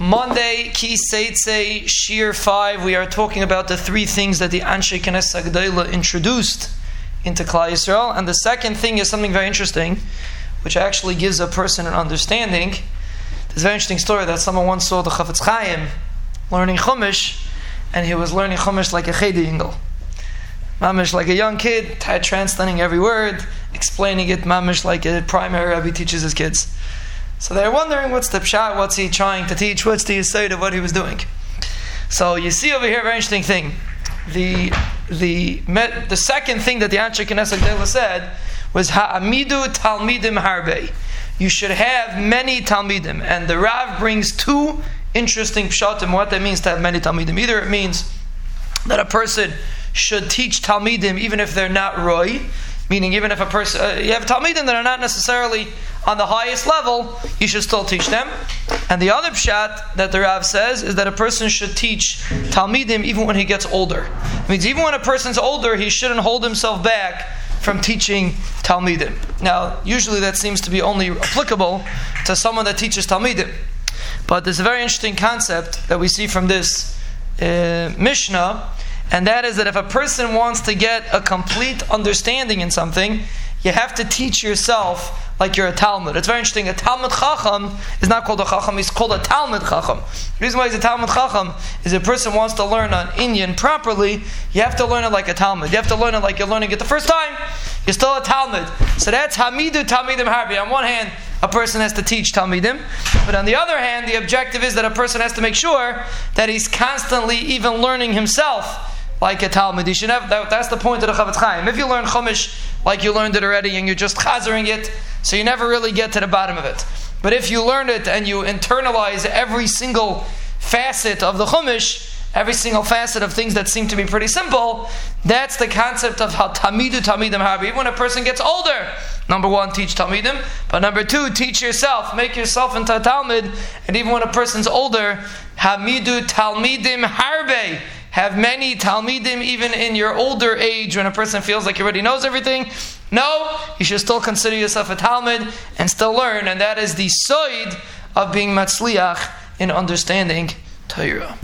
Monday, Ki Seitze, Shir 5, we are talking about the three things that the Anshe Agdela introduced into Klal Yisrael. And the second thing is something very interesting, which actually gives a person an understanding. There's a very interesting story that someone once saw the Chafetz Chaim learning Chumash, and he was learning Chumash like a Cheder Ingel. Mamish like a young kid, translating every word, explaining it, Mamish like a primary rabbi teaches his kids. So they're wondering what's the pshat, what's he trying to teach, what's the aside of what he was doing. So you see over here a very interesting thing. The the the second thing that the Anshe Knesset Dela said was Ha'amidu Talmidim Harbe. You should have many Talmidim. And the Rav brings two interesting pshatim what that means to have many Talmidim. Either it means that a person should teach Talmidim even if they're not Ra'uy, Meaning, even if a person, uh, you have Talmidim that are not necessarily on the highest level, you should still teach them. And the other pshat that the Rav says is that a person should teach Talmidim even when he gets older. It means even when a person's older, he shouldn't hold himself back from teaching Talmidim. Now, usually that seems to be only applicable to someone that teaches Talmidim. But there's a very interesting concept that we see from this uh, Mishnah and that is that if a person wants to get a complete understanding in something, you have to teach yourself like you're a Talmid. It's very interesting. A Talmid Chacham is not called a Chacham, he's called a Talmid Chacham. The reason why he's a Talmid Chacham is if a person wants to learn an inyan properly, you have to learn it like a Talmid. You have to learn it like you're learning it the first time. You're still a Talmid. So that's Ha'amidu Talmidim Harbe. On one hand, a person has to teach Talmidim, but on the other hand, the objective is that a person has to make sure that he's constantly even learning himself like a Talmid. You should have, that, that's the point of the Chafetz Chaim. If you learn Chumash like you learned it already and you're just chazering it, so you never really get to the bottom of it. But if you learn it and you internalize every single facet of the Chumash, every single facet of things that seem to be pretty simple, that's the concept of how Ha'amidu Talmidim Harbe. Even when a person gets older, number one, teach Tamidim, but number two, teach yourself, make yourself into a Talmid, and even when a person's older, Ha'amidu Talmidim Harbe have many Talmidim even in your older age when a person feels like he already knows everything. No, you should still consider yourself a Talmid and still learn, and that is the side of being Matzliach in understanding Torah.